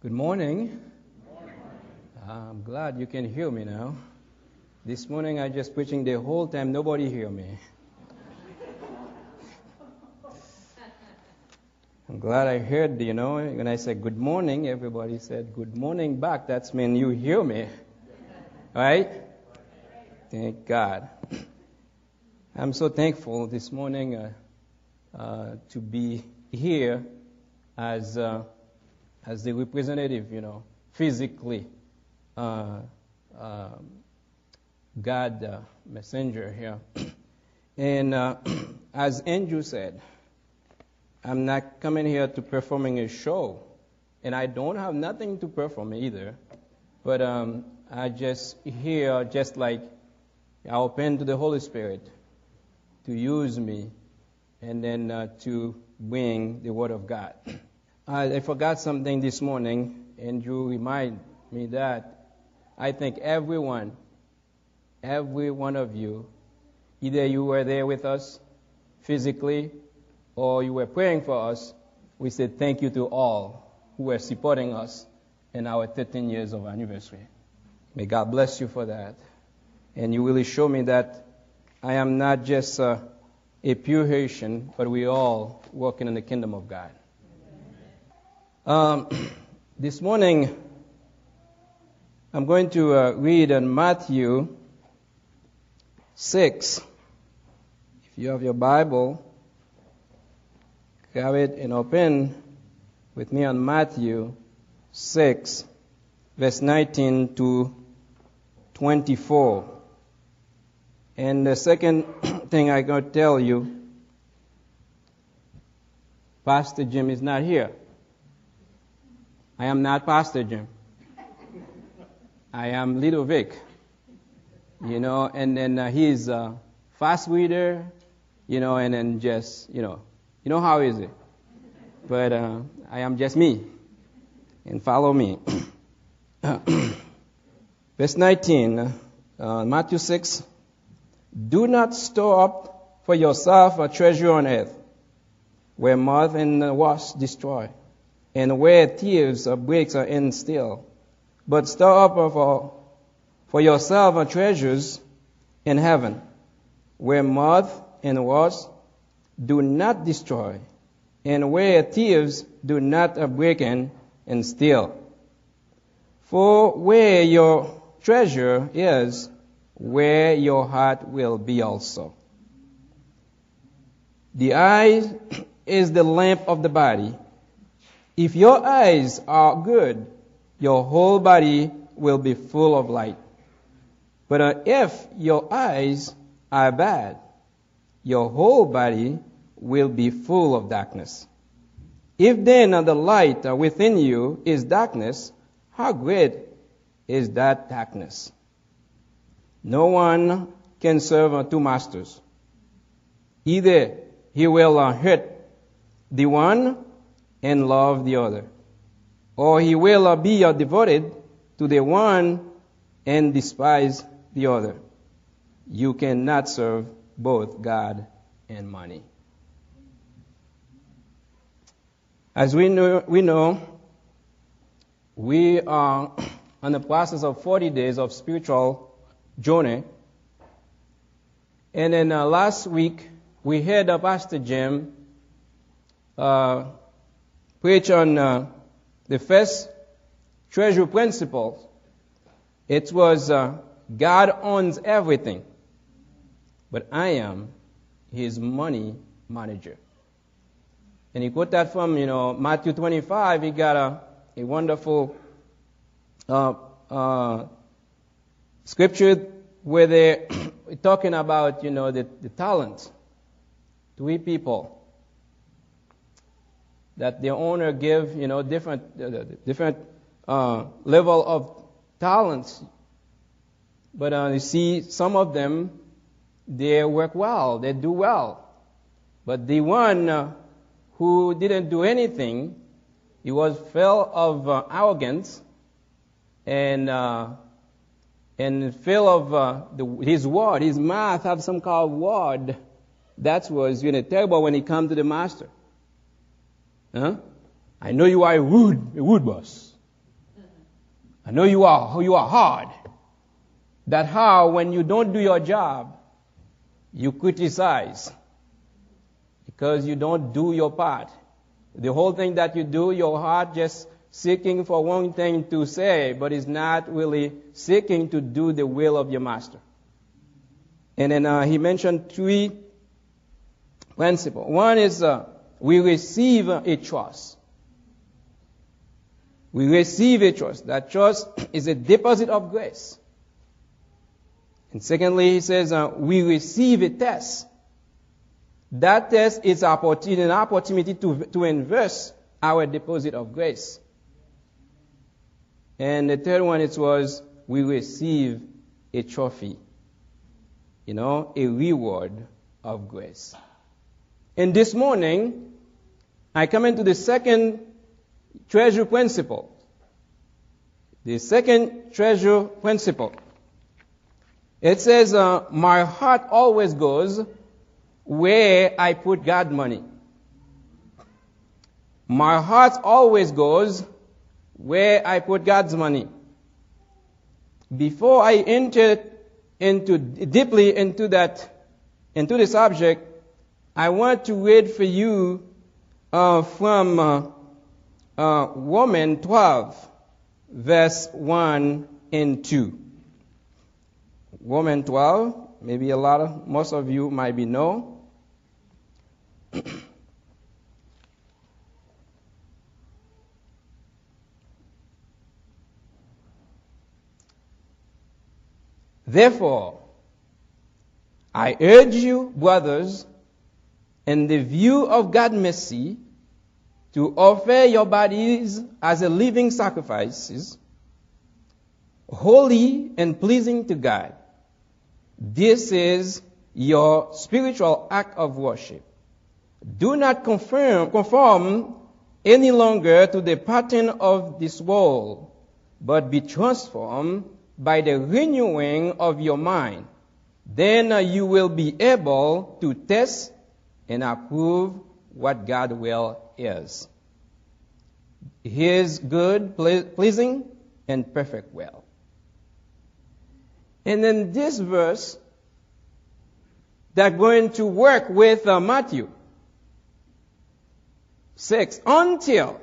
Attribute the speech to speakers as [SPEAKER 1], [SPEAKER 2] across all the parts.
[SPEAKER 1] Good morning. I'm glad you can hear me now. This morning I just preaching the whole time, nobody hear me. I'm glad I heard, you know, when I said good morning, everybody said good morning back. That's mean you hear me. Right? Thank God. I'm so thankful this morning uh, uh, to be here as uh, as the representative, you know, physically, uh, um, God uh, messenger here. and uh, as Andrew said, I'm not coming here to performing a show, and I don't have nothing to perform either. But um, I just here, just like I open to the Holy Spirit to use me, and then uh, to bring the Word of God. I, forgot something this morning, and you remind me that I think everyone, every one of you, either you were there with us physically or you were praying for us, we said thank you to all who were supporting us in our 13 years of anniversary. May God bless you for that. And you really show me that I am not just uh, a pure Haitian, but we all working in the kingdom of God. Um, this morning, I'm going to uh, read in Matthew 6. If you have your Bible, grab it and open with me on Matthew 6, verse 19 to 24. And the second thing I'm going to tell you, Pastor Jim is not here. I am not Pastor Jim. I am Ludovic. You know, and then uh, he's a fast reader, you know, and then just, you know, you know how is it? But uh, I am just me. And follow me. Verse 19, uh, Matthew 6. Do not store up for yourself a treasure on earth, where moth and wasp destroy and where thieves or breaks are in still. But store up for, for yourself treasures in heaven, where moth and wasp do not destroy, and where thieves do not break in and steal. For where your treasure is, where your heart will be also. The eye is the lamp of the body. If your eyes are good, your whole body will be full of light. But uh, if your eyes are bad, your whole body will be full of darkness. If then the light within you is darkness, how great is that darkness? No one can serve uh, two masters. Either he will uh, hurt the one and love the other. Or he will be devoted to the one and despise the other. You cannot serve both God and money. As we know, we know, we are on the process of 40 days of spiritual journey. And then uh, last week, we heard uh, Pastor Jim uh, preach on uh, the first treasure principle. It was uh, God owns everything, but I am his money manager. And he quote that from, you know, Matthew 25. He got a, a wonderful uh, uh, scripture where they're talking about, you know, the, the talent. Three people that the owner give, you know, different, uh, different uh, level of talents. But uh, you see, some of them, they work well, they do well. But the one uh, who didn't do anything, he was full of uh, arrogance and uh, and full of the, his word, his mouth have some kind of word. That was you know terrible when he come to the master. Huh? I know you are a wood, a wood boss. I know you are, you are hard. That how when you don't do your job, you criticize because you don't do your part. The whole thing that you do, your heart just seeking for one thing to say, but is not really seeking to do the will of your master. And then uh, he mentioned three principles. One is uh, we receive a trust. We receive a trust. That trust is a deposit of grace. And secondly, he says uh, we receive a test. That test is an opportunity to, to invest our deposit of grace. And the third one it was we receive a trophy, you know, a reward of grace. And this morning, I come into the second treasure principle. The second treasure principle. It says, uh, my heart always goes where I put God money. My heart always goes where I put God's money. Before I enter into deeply into that into the subject, I want to read for you uh, from uh, uh, Romans 12, verse 1 and 2. Romans 12, maybe a lot of most of you might be know. Therefore, I urge you, brothers, in the view of God's mercy, to offer your bodies as a living sacrifices, holy and pleasing to God. This is your spiritual act of worship. Do not conform, conform any longer to the pattern of this world, but be transformed by the renewing of your mind. Then you will be able to test and approve what God will is. His good, pleasing, and perfect will. And then this verse they're going to work with uh, Matthew 6 until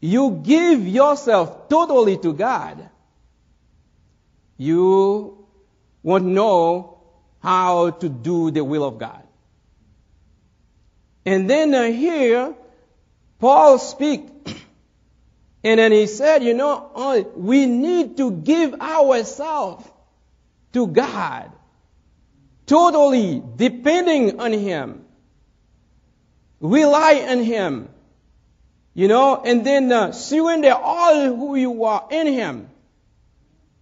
[SPEAKER 1] you give yourself totally to God you won't know how to do the will of God. And then here, Paul speak, and then he said, you know, uh, we need to give ourselves to God, totally depending on Him, rely on Him, you know, and then uh, surrender all who you are in Him.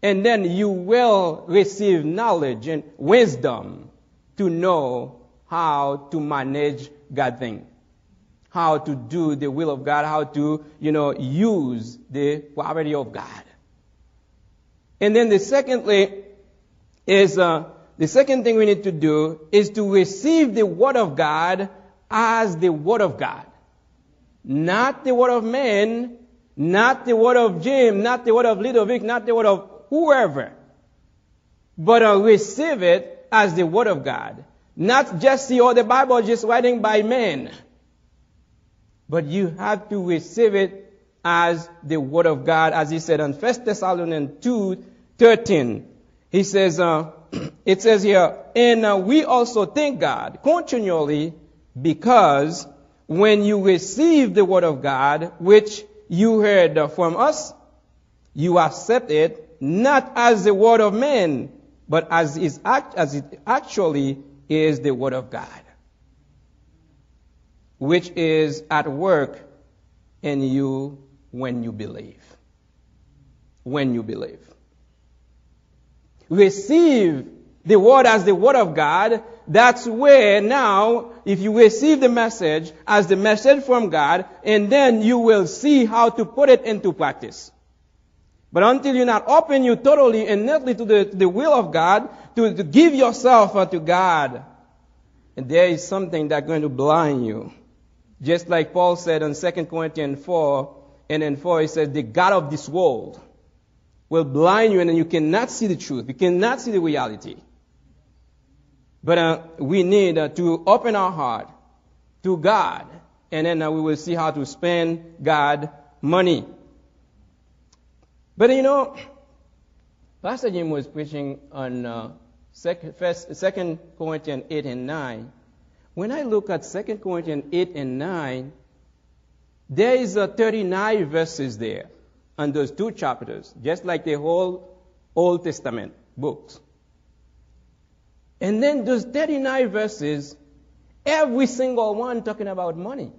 [SPEAKER 1] And then you will receive knowledge and wisdom to know how to manage God thing. How to do the will of God, how to, you know, use the property of God. And then the secondly is, uh, the second thing we need to do is to receive the word of God as the word of God. Not the word of man, not the word of Jim, not the word of Ludovic, not the word of whoever, but uh, receive it as the Word of God. Not just see all the Bible just writing by men, but you have to receive it as the Word of God, as he said in 1 Thessalonians 2, 13. He says, uh, it says here, and uh, we also thank God continually because when you receive the Word of God, which you heard from us, you accept it not as the word of man, but as, is act, as it actually is the word of God, which is at work in you when you believe. When you believe. Receive the word as the word of God. That's where now, if you receive the message as the message from God, and then you will see how to put it into practice. But until you're not open you totally and neatly to the, to the will of God, to, to give yourself uh, to God, and there is something that's going to blind you. Just like Paul said in 2 Corinthians 4, and in 4 he says, the God of this world, will blind you and you cannot see the truth. You cannot see the reality. But uh, we need uh, to open our heart to God, and then uh, we will see how to spend God money. But you know, Pastor Jim was preaching on uh, second, first, 2 Corinthians 8 and 9. When I look at Second Corinthians 8 and 9, there is uh, 39 verses there on those two chapters, just like the whole Old Testament books. And then those 39 verses, every single one talking about money.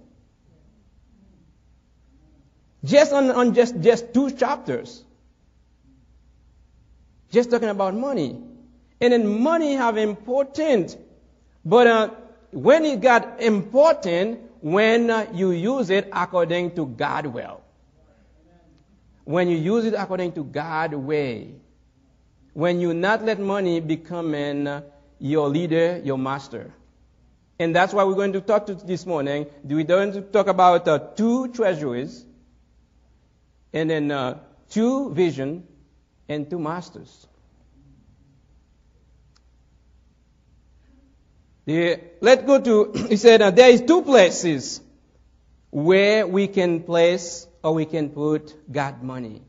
[SPEAKER 1] Just on, on just, just two chapters. Just talking about money. And then money have important, but uh, when it got important, when uh, you use it according to God will. When you use it according to God way. When you not let money become an, uh, your leader, your master. And that's why we're going to talk to this morning. We're going to talk about uh, two treasuries, and then uh, two vision, and two masters. The, let's go to, he said, uh, there is two places where we can place or we can put God money.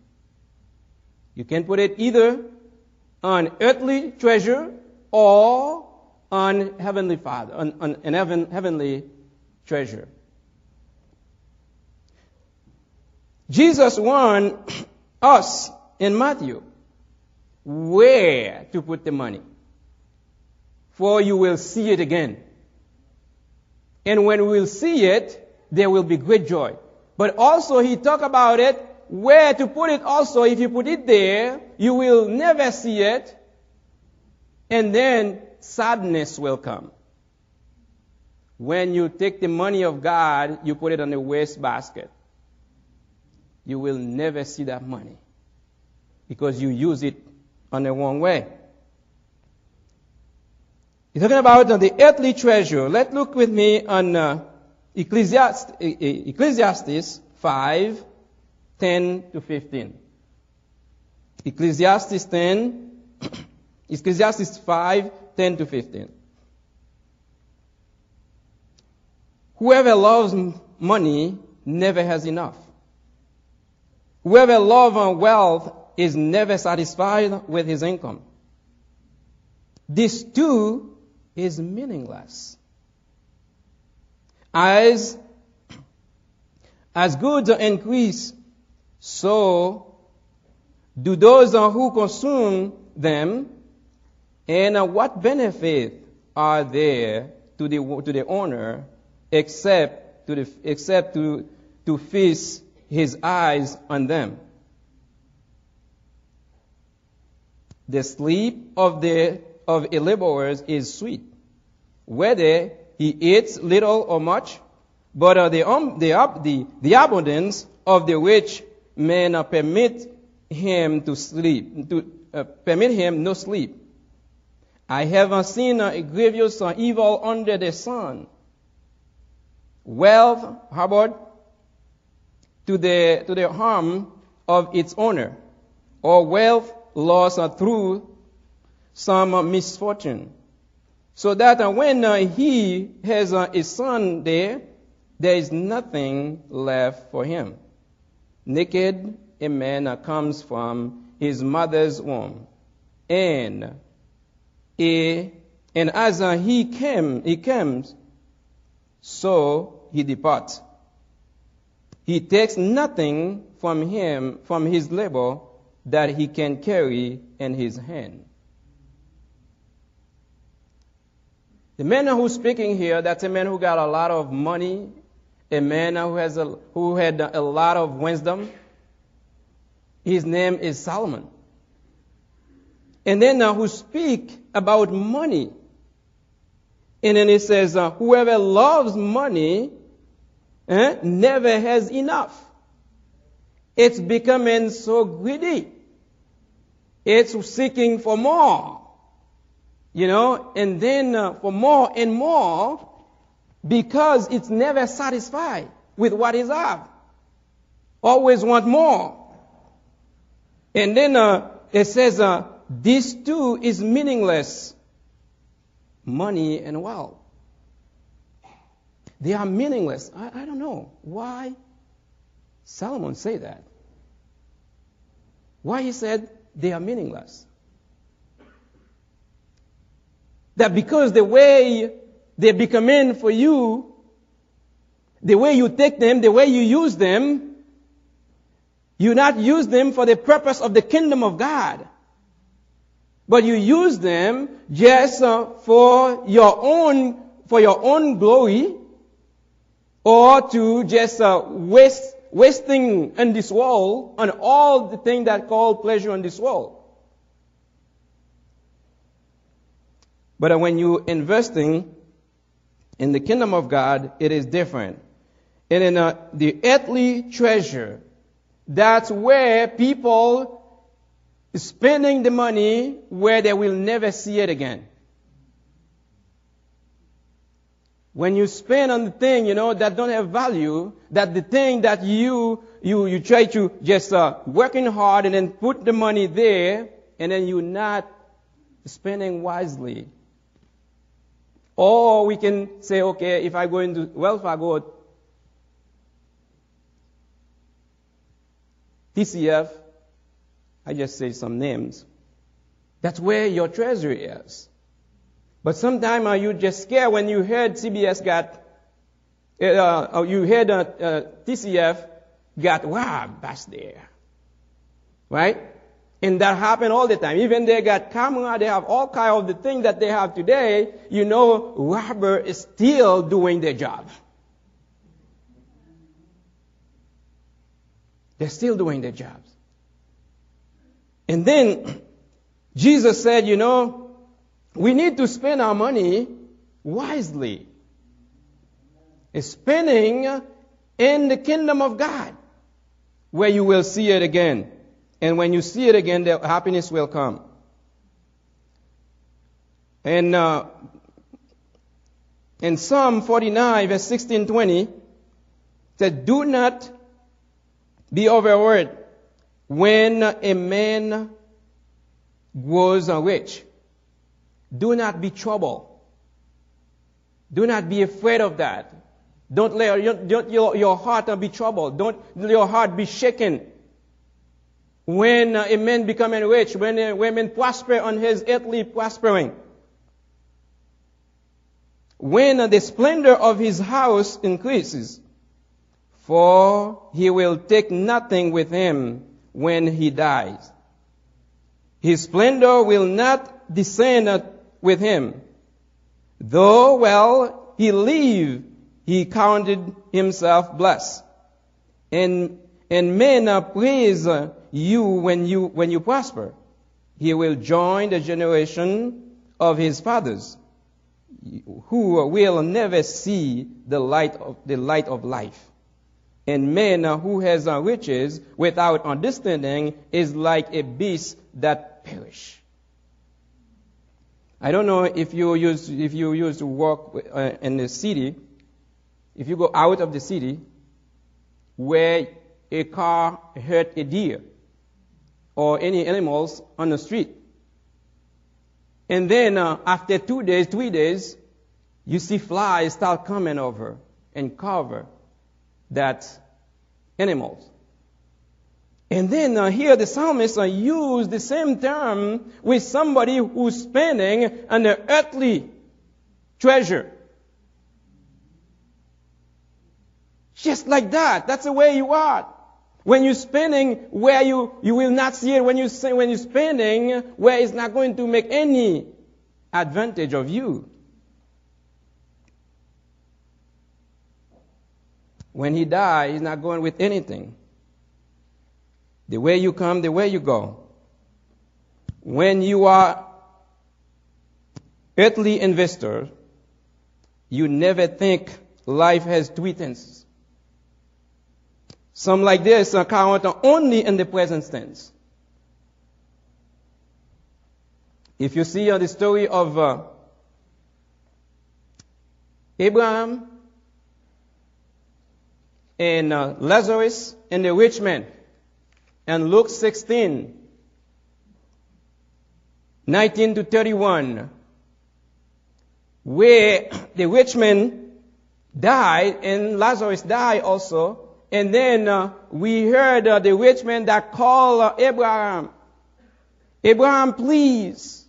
[SPEAKER 1] You can put it either on earthly treasure or on heavenly Father, on, on an heaven, heavenly treasure. Jesus warned us in Matthew where to put the money for you will see it again. And when we will see it, there will be great joy. But also he talked about it, where to put it also. If you put it there, you will never see it. And then sadness will come. When you take the money of God, you put it on the waste basket. You will never see that money because you use it on the wrong way. He's talking about the earthly treasure. Let's look with me on uh, Ecclesiastes, Ecclesiastes 5, 10 to 15. Ecclesiastes 10, Ecclesiastes 5, 10 to 15. Whoever loves money never has enough. Whoever loves wealth is never satisfied with his income. This too is meaningless. As, as goods increase, so do those who consume them, and what benefit are there to the, to the owner except to, the, except to, to feast his eyes on them? The sleep of the of a laborer is sweet, whether he eats little or much, but uh, the, um, the, the, the abundance of the rich man uh, permit him to sleep, to uh, permit him no sleep. I have seen a grievous uh, evil under the sun. Wealth harbored to the, to the harm of its owner, or wealth lost uh, through some misfortune. So that uh, when uh, he has uh, a son there, there is nothing left for him. Naked, a man comes from his mother's womb. And, a, and as he came, he comes, so he departs. He takes nothing from him, from his labor that he can carry in his hand. The man who's speaking here, that's a man who got a lot of money, a man who has a, who had a lot of wisdom. His name is Solomon. And then uh, who speak about money. And then he says, uh, whoever loves money eh, never has enough. It's becoming so greedy. It's seeking for more. You know, and then uh, for more and more because it's never satisfied with what is up. Always want more. And then uh, it says, uh, this too is meaningless. Money and wealth. They are meaningless. I, I don't know why Solomon say that. Why he said they are meaningless. That because the way they become in for you, the way you take them, the way you use them, you not use them for the purpose of the kingdom of God. But you use them just uh, for your own, for your own glory, or to just uh, waste, wasting in this world on all the things that call pleasure in this world. But when you investing in the kingdom of God, it is different. And in uh, the earthly treasure, that's where people spending the money where they will never see it again. When you spend on the thing, you know, that don't have value, that the thing that you, you, you try to just uh, working hard and then put the money there, and then you're not spending wisely. Or we can say, okay, if I go into Wells Fargo, TCF, I just say some names. That's where your treasury is. But sometimes are you just scared when you heard CBS got, uh, you heard uh, uh, TCF got robbed back there. Right? And that happen all the time. Even they got camera, they have all kind of the things that they have today. You know, robber is still doing their job. They're still doing their jobs. And then Jesus said, you know, we need to spend our money wisely. Spending in the kingdom of God, where you will see it again. And when you see it again, the happiness will come. And uh, in Psalm 49, verse 16 20, said, Do not be overworried when a man grows rich. Do not be troubled. Do not be afraid of that. Don't let your, your, your heart be troubled. Don't let your heart be shaken. When uh, a man becoming rich, when a woman prosper on his earthly prospering. When uh, the splendor of his house increases, for he will take nothing with him when he dies. His splendor will not descend with him. Though well he lived, he counted himself blessed. And, and men praise you when you, when you prosper. He will join the generation of his fathers who will never see the light of, the light of life. And man who has riches without understanding is like a beast that perish. I don't know if you used if you used to work uh, in the city. If you go out of the city, where a car hurt a deer or any animals on the street, and then uh, after two days, three days, you see flies start coming over and cover that animals. And then uh, here the psalmist uh, used the same term with somebody who's spending an earthly treasure. Just like that. That's the way you are. When you're spending where you, you will not see it, when you when you're spending where it's not going to make any advantage of you. When he dies, he's not going with anything. The way you come, the way you go. When you are earthly investor, you never think life has three tenses. Some like this are only in the present tense. If you see the story of uh, Abraham and uh, Lazarus and the rich man. And Luke 16, 19 to 31, where the rich man died and Lazarus died also. And then uh, we heard uh, the rich man that called uh, Abraham. Abraham, please.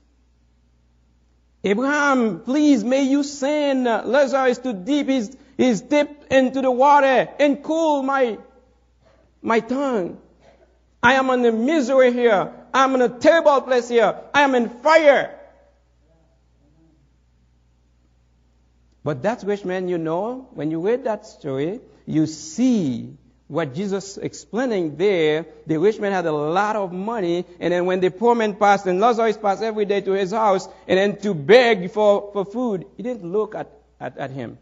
[SPEAKER 1] Abraham, please, may you send uh, Lazarus to dip his, his dip into the water and cool my, my tongue. I am in the misery here. I'm in a terrible place here. I am in fire. But that rich man, you know, when you read that story, you see what Jesus explaining there. The rich man had a lot of money, and then when the poor man passed, and Lazarus passed every day to his house, and then to beg for, for food, he didn't look at, at, at him.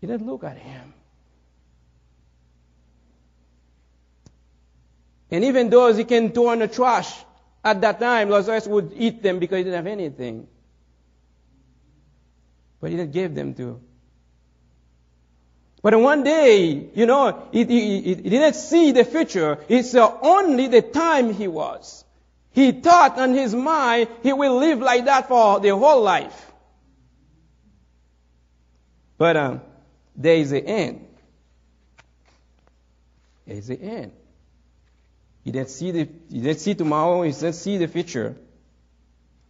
[SPEAKER 1] He didn't look at him. And even those he can throw in the trash, at that time, Lazarus would eat them because he didn't have anything. But he didn't give them to. But one day, you know, he, he, he didn't see the future. He saw only the time he was. He thought in his mind he will live like that for the whole life. But um, there is the end. There is the end. He didn't see the, he didn't see tomorrow. He didn't see the future.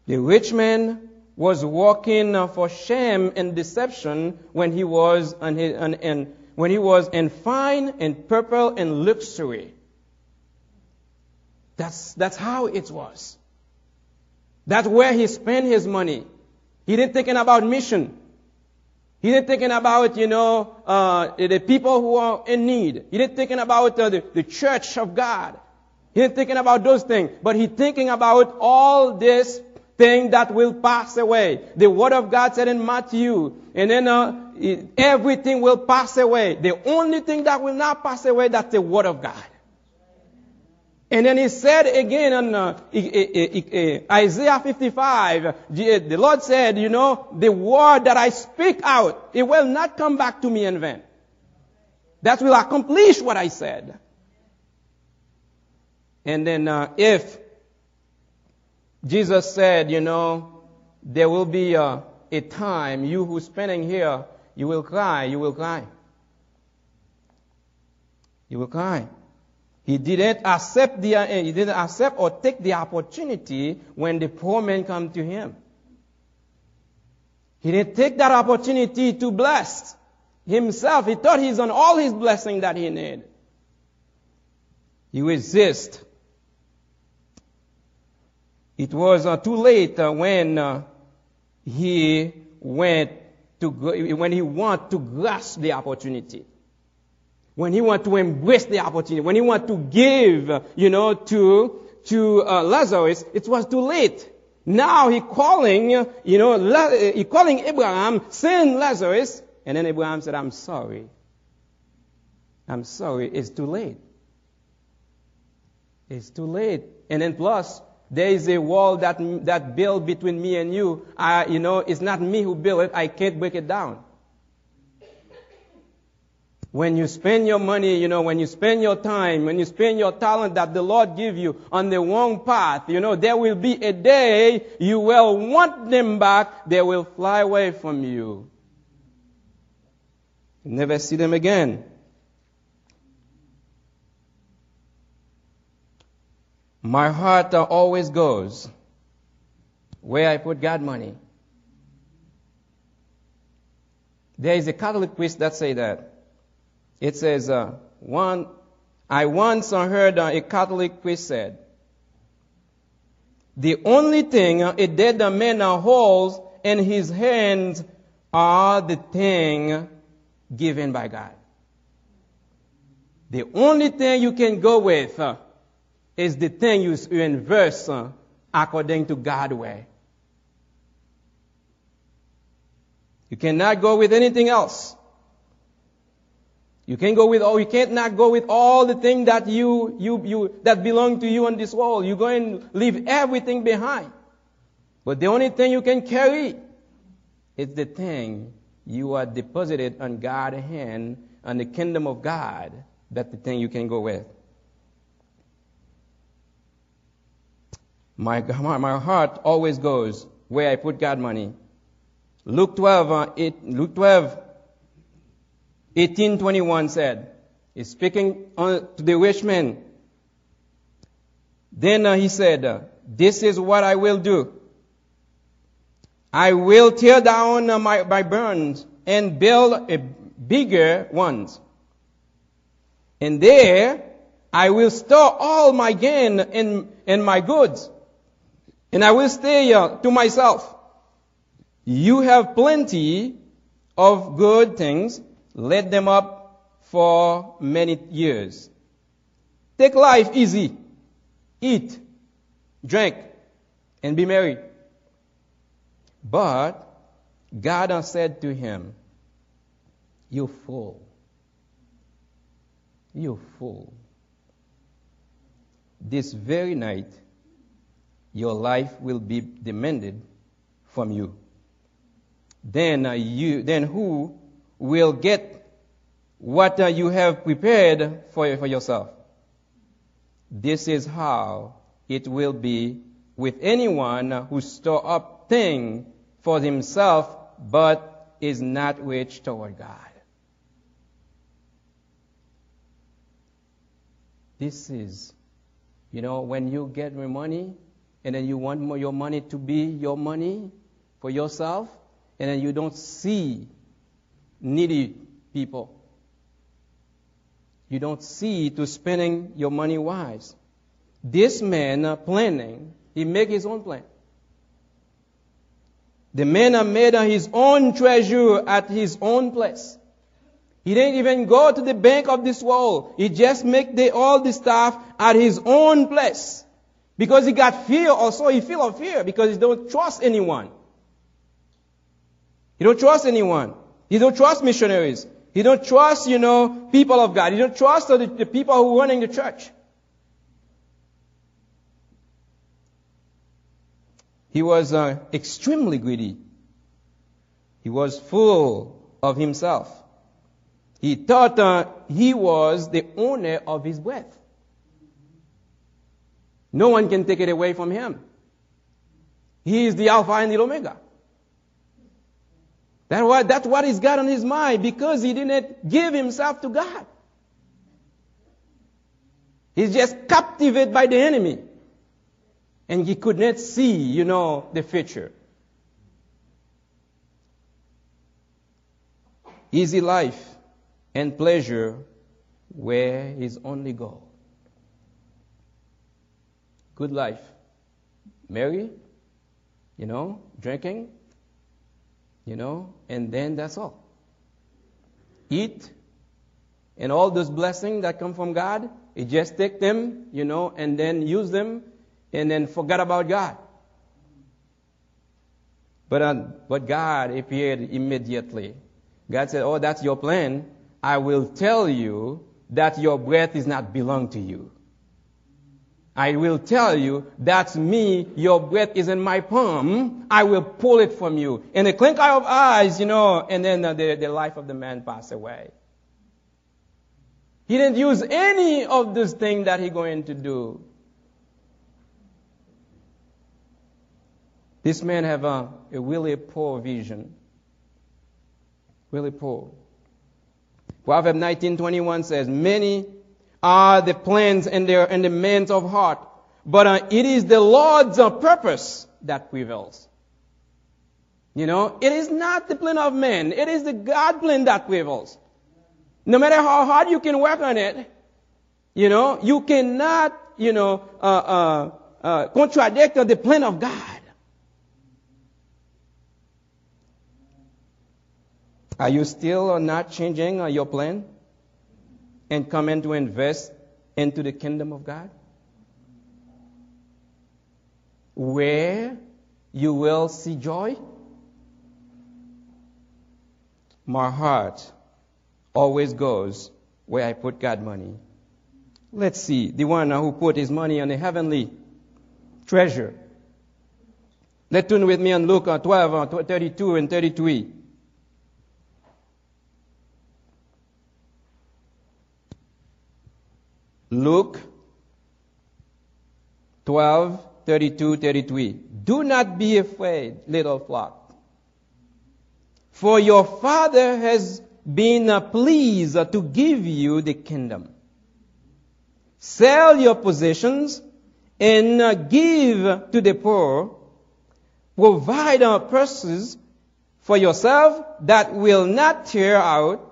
[SPEAKER 1] The rich man was walking uh, for shame and deception when he was on his, on, when he was in fine and purple and luxury. That's, that's how it was. That's where he spent his money. He didn't thinking about mission. He didn't thinking about, you know, uh, the people who are in need. He didn't thinking about uh, the, the church of God. He ain't thinking about those things, but he's thinking about all this thing that will pass away. The word of God said in Matthew, and then uh, everything will pass away. The only thing that will not pass away, that's the word of God. And then he said again in uh, Isaiah 55, the Lord said, you know, the word that I speak out, it will not come back to me in vain. That will accomplish what I said. And then uh, if Jesus said, you know, there will be a, a time, you who's spending here, you will cry, you will cry. You will cry. He didn't accept the, uh, he didn't accept or take the opportunity when the poor man come to him. He didn't take that opportunity to bless himself. He thought he's on all his blessing that he need. He resist it was uh, too late uh, when uh, he went to when he wanted to grasp the opportunity. When he wanted to embrace the opportunity, when he wanted to give, you know, to to uh, Lazarus, it was too late. Now he calling, you know, he calling Abraham, send Lazarus, and then Abraham said, "I'm sorry. I'm sorry. It's too late. It's too late." And then plus, there is a wall that, that built between me and you. I, you know, it's not me who built it. I can't break it down. When you spend your money, you know, when you spend your time, when you spend your talent that the Lord give you on the wrong path, you know, there will be a day you will want them back. They will fly away from you. you never see them again. My heart always goes where I put God money. There is a Catholic priest that say that. It says, uh, one, I once heard uh, a Catholic priest said, the only thing a dead man holds in his hands are the thing given by God. The only thing you can go with uh, is the thing you, inverse uh, according to God's way. You cannot go with anything else. You can go with all, you can't not go with all the things that you, you, you, that belong to you on this world. You're going to leave everything behind. But the only thing you can carry is the thing you are deposited on God's hand, on the kingdom of God. That's the thing you can go with. My, my heart always goes where I put God money. Luke 12, uh, eight, Luke 12, 1821 said, he's speaking to the rich man. Then uh, he said, uh, this is what I will do. I will tear down uh, my, my barns and build a bigger ones. And there I will store all my gain and, and my goods. And I will say to myself, you have plenty of good things. Let them up for many years. Take life easy. Eat, drink, and be merry. But God said to him, You fool. You fool. This very night, your life will be demanded from you. Then you, then who will get what you have prepared for, for yourself? This is how it will be with anyone who store up things for himself, but is not rich toward God. This is, you know, when you get money, and then you want more, your money to be your money for yourself, and then you don't see needy people. You don't see to spending your money wise. This man uh, planning, he make his own plan. The man made his own treasure at his own place. He didn't even go to the bank of this world. He just make the, all the stuff at his own place. Because he got fear also, he feel of fear because he don't trust anyone. He don't trust anyone. He don't trust missionaries. He don't trust, you know, people of God. He don't trust the, the people who are running the church. He was uh, extremely greedy. He was full of himself. He thought uh, he was the owner of his breath. No one can take it away from him. He is the Alpha and the Omega. What, that's what he's got on his mind because he didn't give himself to God. He's just captivated by the enemy. And he could not see, you know, the future. Easy life and pleasure were his only goal good life. Marry, you know, drinking, you know, and then that's all. Eat, and all those blessings that come from God, you just take them, you know, and then use them, and then forget about God. But, uh, but God appeared immediately. God said, Oh, that's your plan. I will tell you that your breath is not belong to you. I will tell you, that's me, your breath is in my palm, I will pull it from you. In a clink of eyes, you know, and then the, the life of the man passed away. He didn't use any of this thing that he going to do. This man have a, a really poor vision. Really poor. Proverbs 19:21 says, "Many are the plans and the, and the minds of heart. But uh, it is the Lord's uh, purpose that prevails. You know, it is not the plan of man. It is the God plan that prevails. No matter how hard you can work on it, you know, you cannot, you know, uh, uh, uh contradict the plan of God. Are you still not changing uh, your plan? And come in to invest into the kingdom of God? Where you will see joy? My heart always goes where I put God money. Let's see, the one who put his money on the heavenly treasure. Let's turn with me on Luke uh, 12, uh, 32 and 33. Luke 12, 32, 33. Do not be afraid, little flock. For your Father has been pleased to give you the kingdom. Sell your possessions and uh, give to the poor. Provide purses for yourself that will not tear out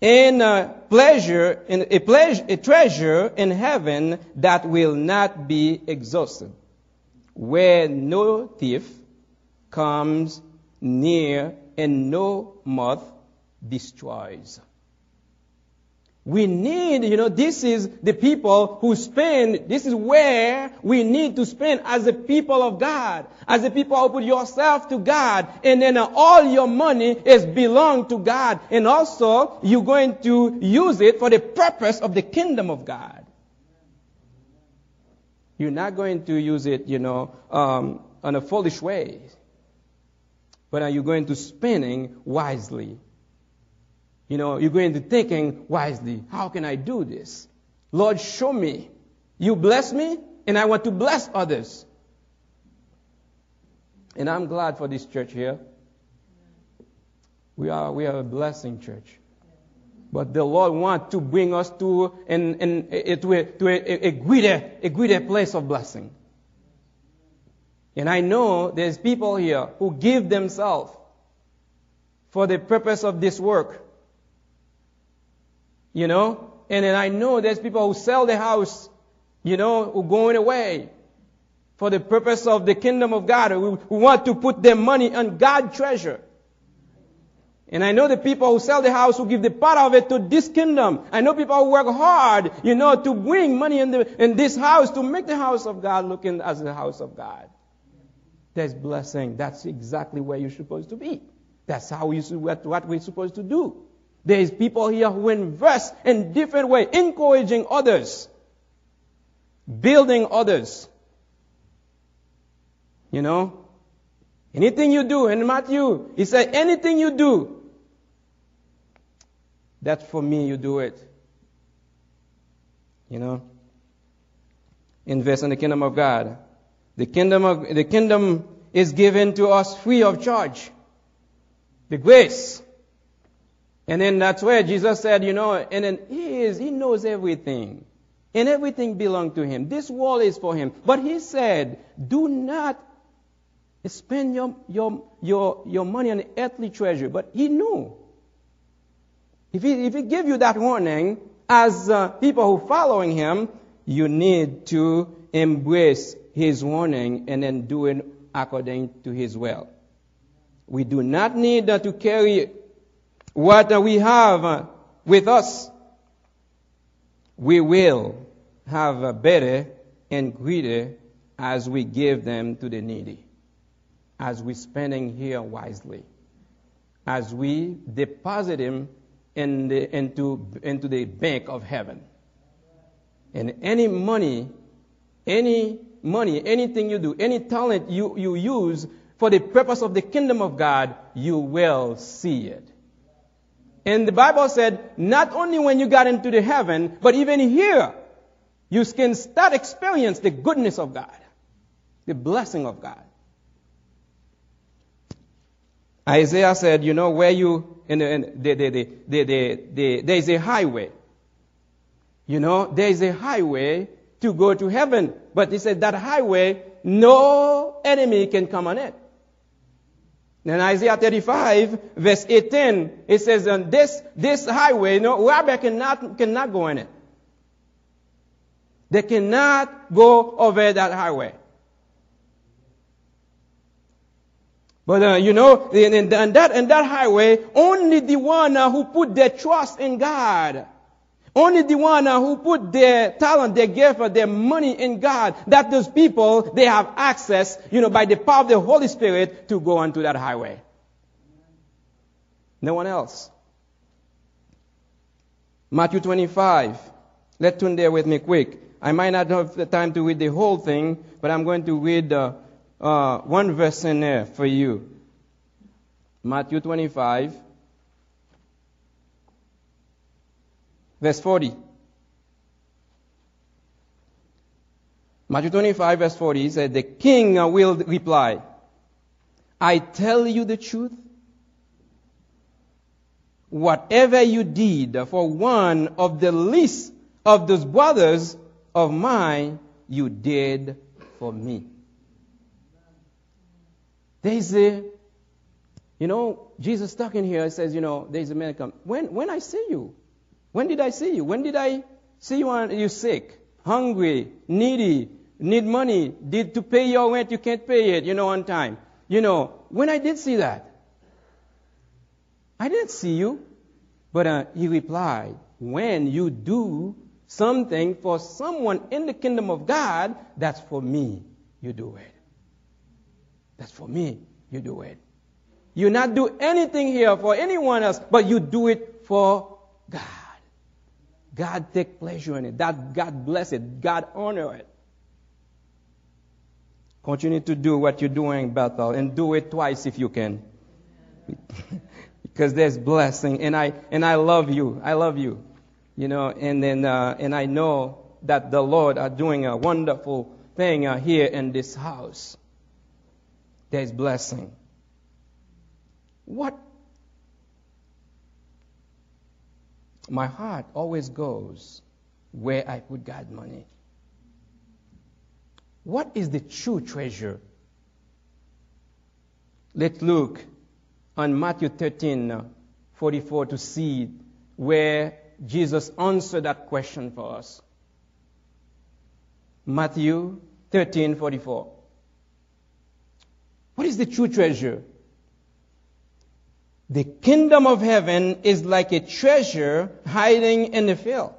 [SPEAKER 1] Uh, and a pleasure, a, pleasure, a treasure in heaven that will not be exhausted, where no thief comes near and no moth destroys. We need, you know, this is the people who spend, this is where we need to spend as a people of God. As a people who put yourself to God. And then all your money is belong to God. And also, you're going to use it for the purpose of the kingdom of God. You're not going to use it, you know, um, in a foolish way. But are you going to spending wisely? You know, you're going to thinking wisely. How can I do this? Lord, show me. You bless me, and I want to bless others. And I'm glad for this church here. We are, we are a blessing church. But the Lord wants to bring us to, an, an, to, a, to a, a, greater, a greater place of blessing. And I know there's people here who give themselves for the purpose of this work. You know? And then I know there's people who sell the house, you know, who going away for the purpose of the kingdom of God, who, want to put their money on God's treasure. And I know the people who sell the house who give the part of it to this kingdom. I know people who work hard, you know, to bring money in, the, in this house to make the house of God looking as the house of God. There's blessing. That's exactly where you're supposed to be. That's how you what, what we're supposed to do. There is people here who invest in different ways, encouraging others, building others. You know? Anything you do, in Matthew, he said, anything you do, that's for me, you do it. You know? Invest in the kingdom of God. The kingdom of, the kingdom is given to us free of charge. The grace. And then that's where Jesus said, you know, and then he is, he knows everything. And everything belongs to him. This world is for him. But he said, do not spend your, your, your, your money on earthly treasure. But he knew. If he, if he gave you that warning, as uh, people who following him, you need to embrace his warning and then do it according to his will. We do not need uh, to carry what we have uh, with us, we will have uh, better and greater as we give them to the needy, as we spending here wisely, as we deposit them in the, into, into the bank of heaven. And any money, any money, anything you do, any talent you, you use for the purpose of the kingdom of God, you will see it. And the Bible said, not only when you got into the heaven, but even here, you can start experience the goodness of God, the blessing of God. Isaiah said, you know, where you, in the, in the, the, the, the, there is a highway. You know, there is a highway to go to heaven. But he said that highway, no enemy can come on it. In Isaiah 35, verse 18, it says, this, this highway, no, rabbi cannot, cannot go in it. They cannot go over that highway. But uh, you know, in, that in that highway, only the one uh, who put their trust in God only the one uh, who put their talent, their gift, their money in God, that those people, they have access, you know, by the power of the Holy Spirit to go onto that highway. No one else. Matthew 25. Let's turn there with me quick. I might not have the time to read the whole thing, but I'm going to read uh, uh, one verse in there for you. Matthew 25. Verse 40. Matthew 25 verse 40, he said, the king will reply, I tell you the truth. Whatever you did for one of the least of those brothers of mine, you did for me. There's a, you know, Jesus talking here says, you know, there's a man come. When, when I see you, when did I see you? When did I see you you sick, hungry, needy, need money, did to pay your rent, you can't pay it, you know, on time. You know, when I did see that, I didn't see you. But uh, he replied, when you do something for someone in the kingdom of God, that's for me, you do it. That's for me, you do it. You not do anything here for anyone else, but you do it for God. God take pleasure in it. That God bless it. God honor it. Continue to do what you're doing, Bethel, and do it twice if you can. because there's blessing, and I and I love you. I love you, you know, and then uh, and I know that the Lord are doing a wonderful thing uh, here in this house. There's blessing. What my heart always goes where I put God money. What is the true treasure? Let's look on Matthew 13, uh, 44 to see where Jesus answered that question for us. Matthew 13, 44. What is the true treasure? The kingdom of heaven is like a treasure hiding in the field.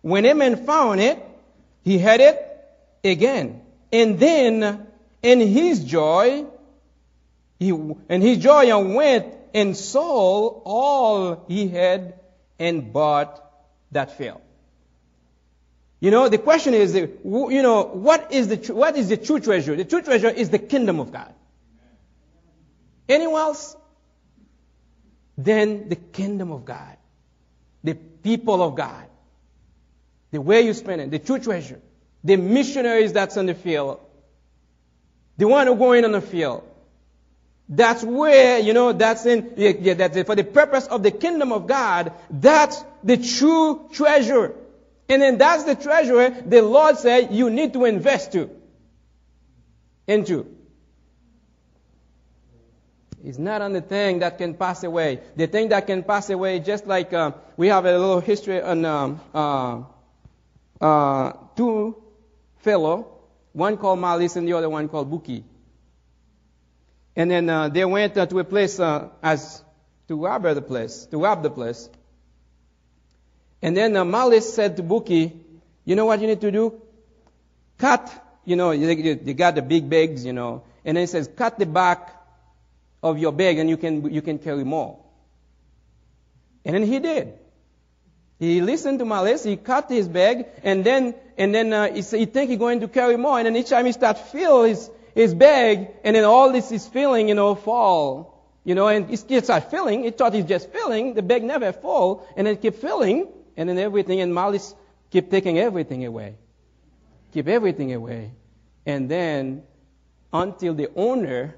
[SPEAKER 1] When a man found it, he had it again. And then, in his joy, he, and his joy went and sold all he had and bought that field. You know, the question is, you know, what is the, what is the true treasure? The true treasure is the kingdom of God. Anyone else? Then the kingdom of God. The people of God. The way you spend it. The true treasure the missionaries that's on the field, the one who going on the field. That's where, you know, that's in, yeah, that's it. for the purpose of the kingdom of God. That's the true treasure. And then that's the treasure the Lord said you need to invest to, into. It's not on the thing that can pass away. The thing that can pass away, just like uh, we have a little history on um, uh, uh, two fellow, one called Malice and the other one called Buki. And then uh, they went uh, to a place uh, as to rob the place, to rob the place. And then Malice said to Buki, "You know what you need to do? Cut. You know, you, you got the big bags, you know." And then he says, "Cut the back of your bag, and you can you can carry more." And then he did. He listened to Malice, he cut his bag, and then, and then uh, he, he think he's going to carry more, and then each time he start fill his, his bag, and then all this is filling, you know, fall. You know, and he start filling, he thought he's just filling, the bag never fall, and then keep filling, and then everything, and Malice keep taking everything away. Keep everything away. And then, until the owner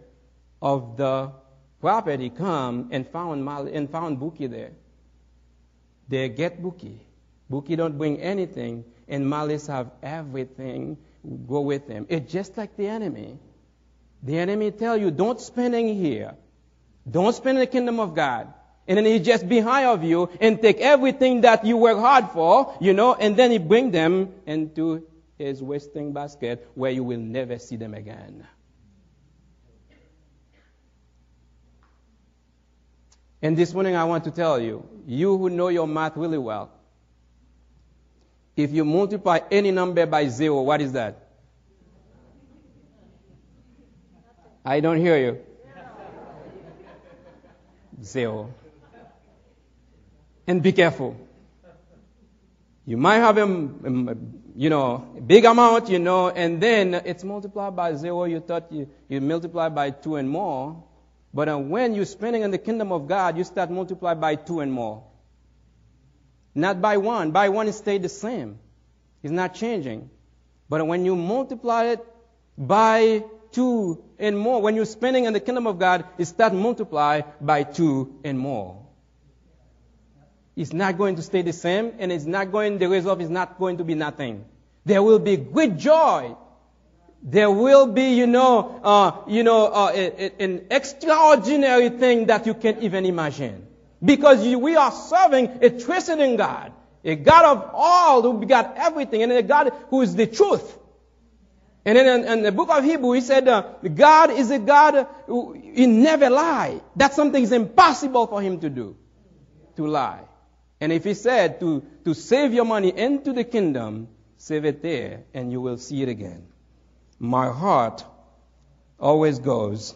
[SPEAKER 1] of the property come and found Malice, and found Buki there. They get Buki. Buki don't bring anything, and malice have everything go with them. It's just like the enemy. The enemy tell you, don't spend in here. Don't spend in the kingdom of God. And then he just behind of you and take everything that you work hard for, you know, and then he bring them into his wasting basket where you will never see them again. And this morning I want to tell you, you who know your math really well, if you multiply any number by zero, what is that? I don't hear you. Zero. And be careful. You might have a, you know, big amount, you know, and then it's multiplied by zero. You thought you, you multiply by two and more, but uh, when you're spending in the kingdom of God, you start multiply by two and more. Not by one. By one, it stayed the same. It's not changing. But when you multiply it by two and more, when you're spending in the kingdom of God, it starts multiply by two and more. It's not going to stay the same, and it's not going, the result is not going to be nothing. There will be great joy. There will be, you know, uh, you know, uh, a, a, an extraordinary thing that you can't even imagine. Because you, we are serving a triune God, a God of all who got everything, and a God who is the truth. And then in, in the book of Hebrew, he said, uh, God is a God who he never lie. That something is impossible for him to do, to lie. And if he said to, to save your money into the kingdom, save it there and you will see it again. My heart always goes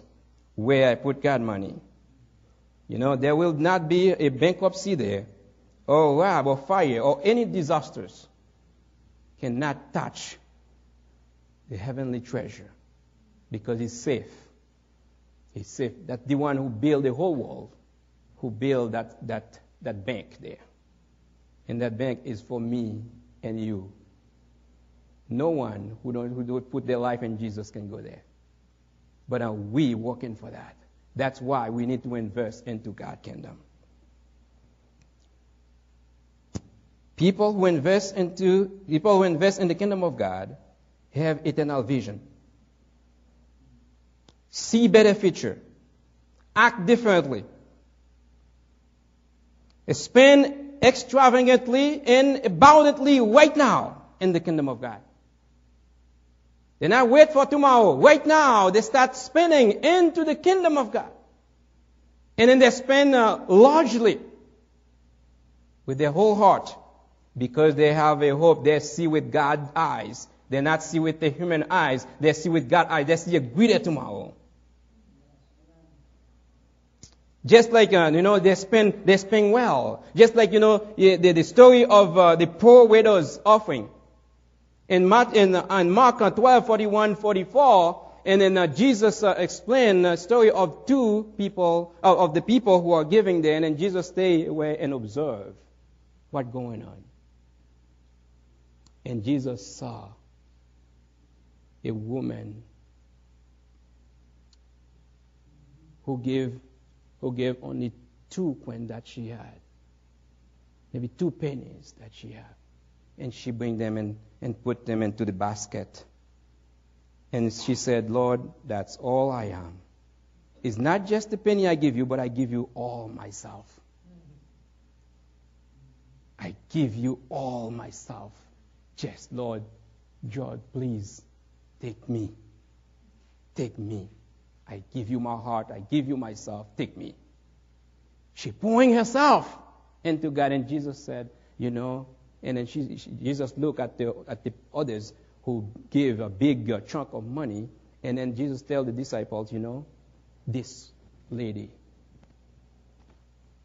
[SPEAKER 1] where I put God money. You know, there will not be a bankruptcy there, or rob, or fire, or any disasters cannot touch the heavenly treasure because it's safe. It's safe. That's the one who built the whole world, who built that, that, that bank there. And that bank is for me and you. No one who don't, who don't put their life in Jesus can go there. But are we working for that? That's why we need to invest into God's kingdom. People who invest into people who invest in the kingdom of God have eternal vision. See better future. Act differently. Spend extravagantly and abundantly right now in the kingdom of God. They not wait for tomorrow. Right now, they start spinning into the kingdom of God. And then they spend uh, largely with their whole heart because they have a hope they see with God's eyes. They not see with the human eyes. They see with God's eyes. They see a greater tomorrow. Just like, uh, you know, they spend, they spend well. Just like, you know, the, the story of uh, the poor widow's offering. In Mark, in, uh, in Mark uh, 12, 41, 44, and then uh, Jesus uh, explained the story of two people, uh, of the people who are giving there, and then Jesus stay away and observe what's going on. And Jesus saw a woman who gave who gave only two coins that she had. Maybe two pennies that she had. And she bring them in and put them into the basket. And she said, Lord, that's all I am. It's not just the penny I give you, but I give you all myself. I give you all myself. Just, Lord, God, please take me. Take me. I give you my heart. I give you myself. Take me. She pouring herself into God. And Jesus said, you know, and then she, she, Jesus looked at the, at the others who gave a big uh, chunk of money. And then Jesus tell the disciples, you know, this lady,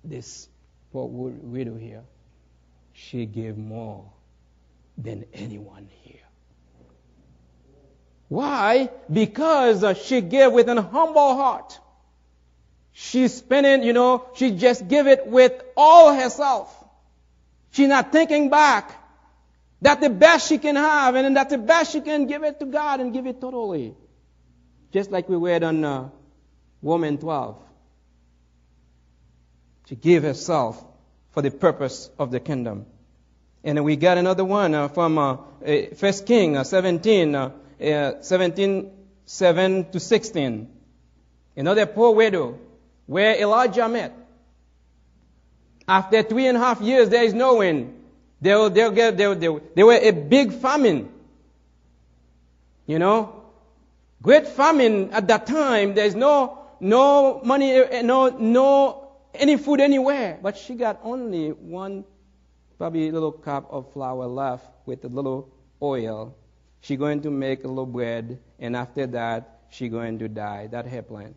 [SPEAKER 1] this poor widow here, she gave more than anyone here. Why? Because uh, she gave with an humble heart. She's spending, you know, she just give it with all herself. She's not thinking back. That the best she can have, and that the best she can give it to God and give it totally. Just like we read on uh, Woman 12. She gave herself for the purpose of the kingdom. And we got another one uh, from uh, First King uh, 17, uh, uh, 17, 7 to 16. Another poor widow where Elijah met. After three and a half years, there is no wind. There, there, there, there, there were a big famine. You know, great famine at that time. There's no, no money, no, no, any food anywhere. But she got only one, probably little cup of flour left with a little oil she going to make a little bread, and after that, she going to die. That's her plan.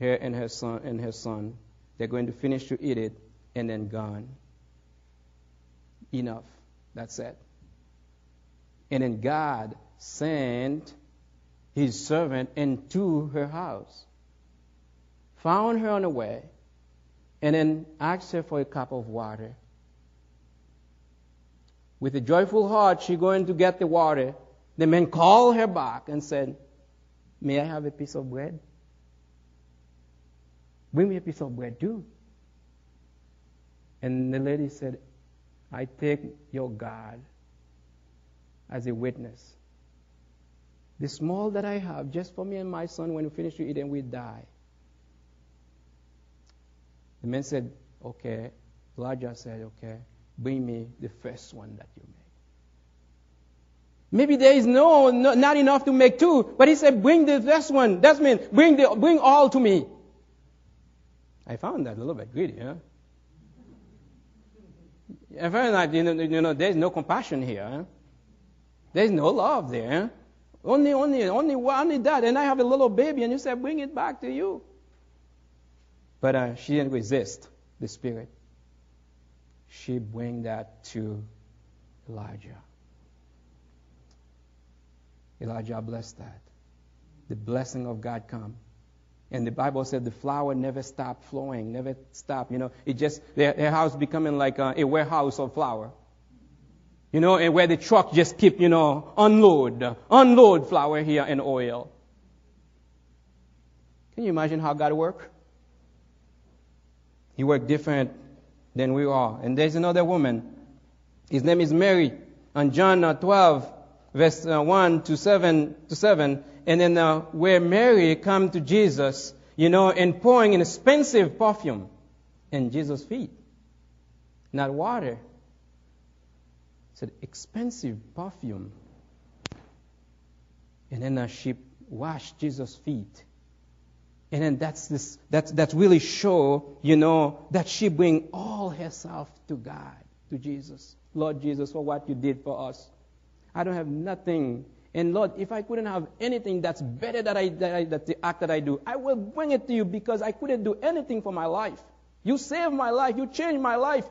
[SPEAKER 1] Her and her son and her son, they're going to finish to eat it, and then gone. Enough. That's it. And then God sent his servant into her house, found her on the way, and then asked her for a cup of water With a joyful heart, she going to get the water. The man called her back and said, May I have a piece of bread? Bring me a piece of bread too. And the lady said, I take your God as a witness. The small that I have, just for me and my son, when we finish to eat and we die. The man said, Okay. Elijah said, Okay, bring me the first one that you made. Maybe there is no, no, not enough to make two, but he said, bring the first one. That means bring the, bring all to me. I found that a little bit greedy, huh? I found that, you know, you know there's no compassion here. Huh? There's no love there. Only, only, only, only that. And I have a little baby, and you said, bring it back to you. But uh, she didn't resist the Spirit. She bring that to Elijah. Elijah blessed that. The blessing of God come. And the Bible said the flour never stopped flowing, never stopped. You know, it just, their, their house becoming like a, a warehouse of flour. You know, and where the truck just keep, you know, unload, unload flour here and oil. Can you imagine how God work? He worked different than we are. And there's another woman. His name is Mary. On John uh, 12, verse uh, 1 to 7 to 7, and then uh, where Mary come to Jesus, you know, and pouring an expensive perfume in Jesus' feet, not water. Said expensive perfume, and then uh, she washed Jesus' feet. And then that's this, that's, that's really show, you know, that she bring all herself to God, to Jesus. Lord Jesus, for what you did for us. I don't have nothing. And Lord, if I couldn't have anything that's better that I, that I, that the act that I do, I will bring it to you because I couldn't do anything for my life. You saved my life. You changed my life.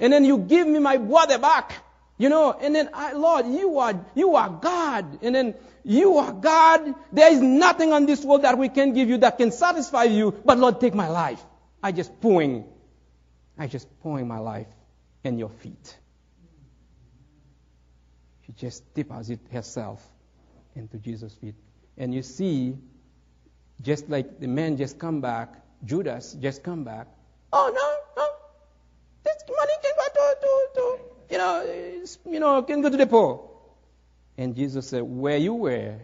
[SPEAKER 1] And then you give me my brother back. You know, and then I, Lord, you are, you are God. And then you are God. There is nothing on this world that we can give you that can satisfy you. But Lord, take my life. I just pouring, I just pouring my life in your feet. She just deposit herself into Jesus' feet. And you see, just like the man just come back, Judas just come back. Oh no, no, this money can go to, to, to you know, you know, can go to the poor. And Jesus said, where you were,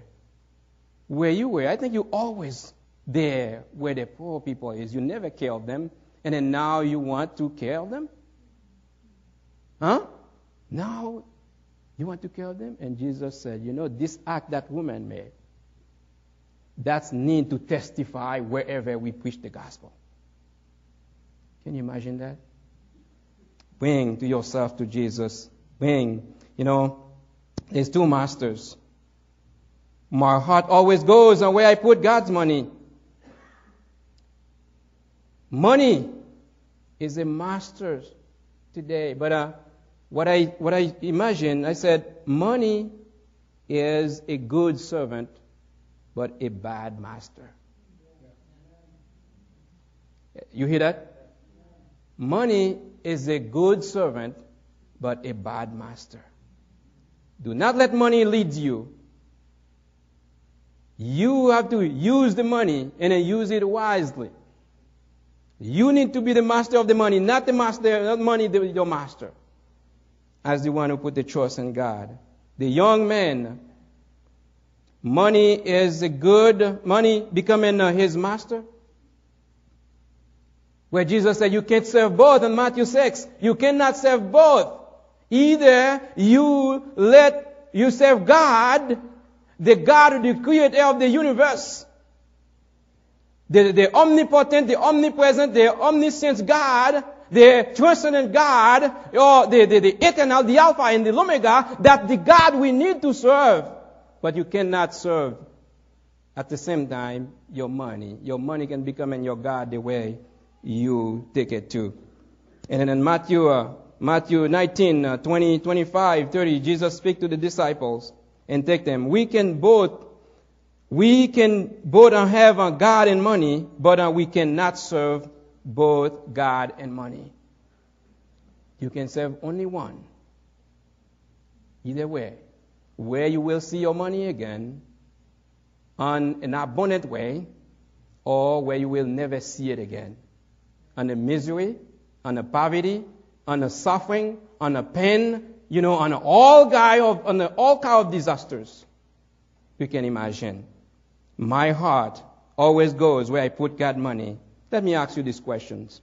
[SPEAKER 1] where you were, I think you always there where the poor people is. You never care of them, and then now you want to care of them? Huh? Now you want to kill them? And Jesus said, You know, this act that woman made, that's need to testify wherever we preach the gospel. Can you imagine that? Bring to yourself to Jesus. Bring. You know, there's two masters. My heart always goes on where I put God's money. Money is a master today, but uh, what I, what I imagine, I said, money is a good servant, but a bad master. You hear that? Money is a good servant, but a bad master. Do not let money lead you. You have to use the money and then use it wisely. You need to be the master of the money, not the master, not money, your master as the one who put the trust in God. The young man, money is a good, money becoming uh, his master. Where Jesus said you can't serve both in Matthew 6. You cannot serve both. Either you let, you serve God, the God, the creator of the universe, the, the omnipotent, the omnipresent, the omniscient God, the transcendent God, or the, the, the eternal, the Alpha and the Omega, that the God we need to serve. But you cannot serve at the same time your money. Your money can become in your God the way you take it to. And then in Matthew, uh, Matthew 19, uh, 20, 25, 30, Jesus speak to the disciples and take them. We can both, we can both have a God and money, but uh, we cannot serve both God and money. You can serve only one. Either way, where you will see your money again on an abundant way, or where you will never see it again. On the misery, on the poverty, on the suffering, on the pain, you know, on all of, on all kind of disasters you can imagine. My heart always goes where I put God money. Let me ask you these questions.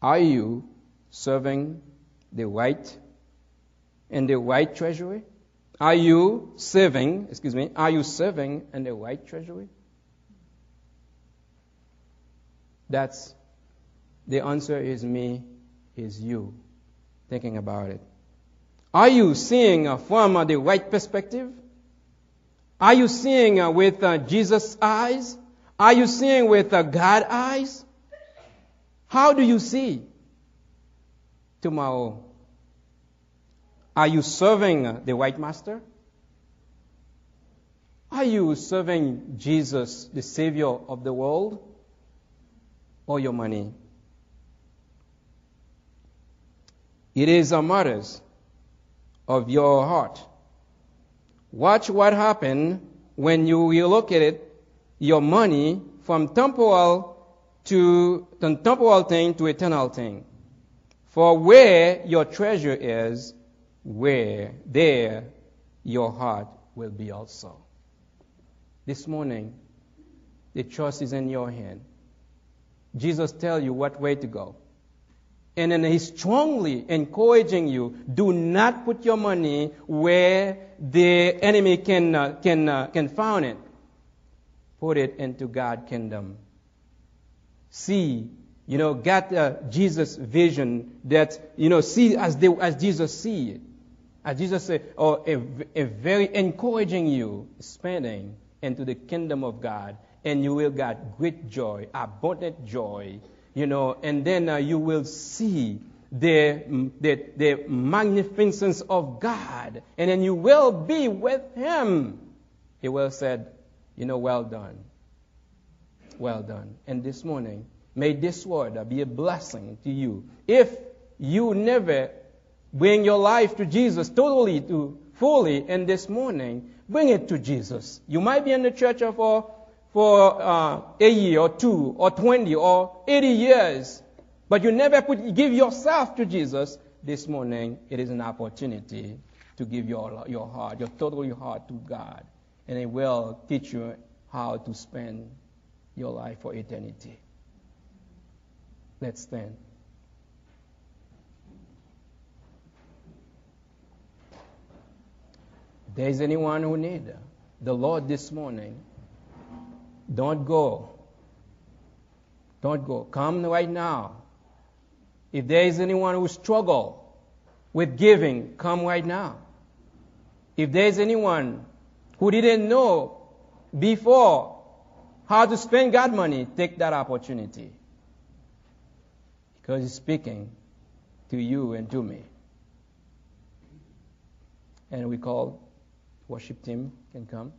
[SPEAKER 1] Are you serving the right in the right treasury? Are you serving, excuse me, are you serving in the right treasury? That's the answer is me, is you. Thinking about it. Are you seeing from the right perspective? Are you seeing uh, with uh, Jesus' eyes? Are you seeing with uh, God eyes? How do you see tomorrow? Are you serving the white master? Are you serving Jesus, the Savior of the world, or your money? It is a matter of your heart. Watch what happens when you, it, your money from temporal to the temporal thing to eternal thing. For where your treasure is, where there your heart will be also. This morning, the choice is in your hand. Jesus tell you what way to go. And then he's strongly encouraging you, do not put your money where the enemy can, uh, can, uh, can find it. Put it into God's kingdom. See, you know, get uh, Jesus' vision that, you know, see as, they, as Jesus see it. As Jesus said, or a, a very encouraging you spending into the kingdom of God, and you will get great joy, abundant joy, you know, and then uh, you will see the, mm, the, the magnificence of God, and then you will be with Him. He will said, you know, well done. Well done. And this morning, may this word uh, be a blessing to you. If you never bring your life to Jesus totally to fully, and this morning, bring it to Jesus. You might be in the church for for uh, a year or two or 20 or 80 years, but you never put, give yourself to Jesus, this morning it is an opportunity to give your, your heart, your total heart to God. And it will teach you how to spend your life for eternity. Let's stand. There is anyone who need the Lord this morning, don't go. Don't go. Come right now. If there is anyone who struggle with giving, come right now. If there is anyone who didn't know before how to spend God money, take that opportunity. Because He's speaking to you and to me. And we call worship team can come.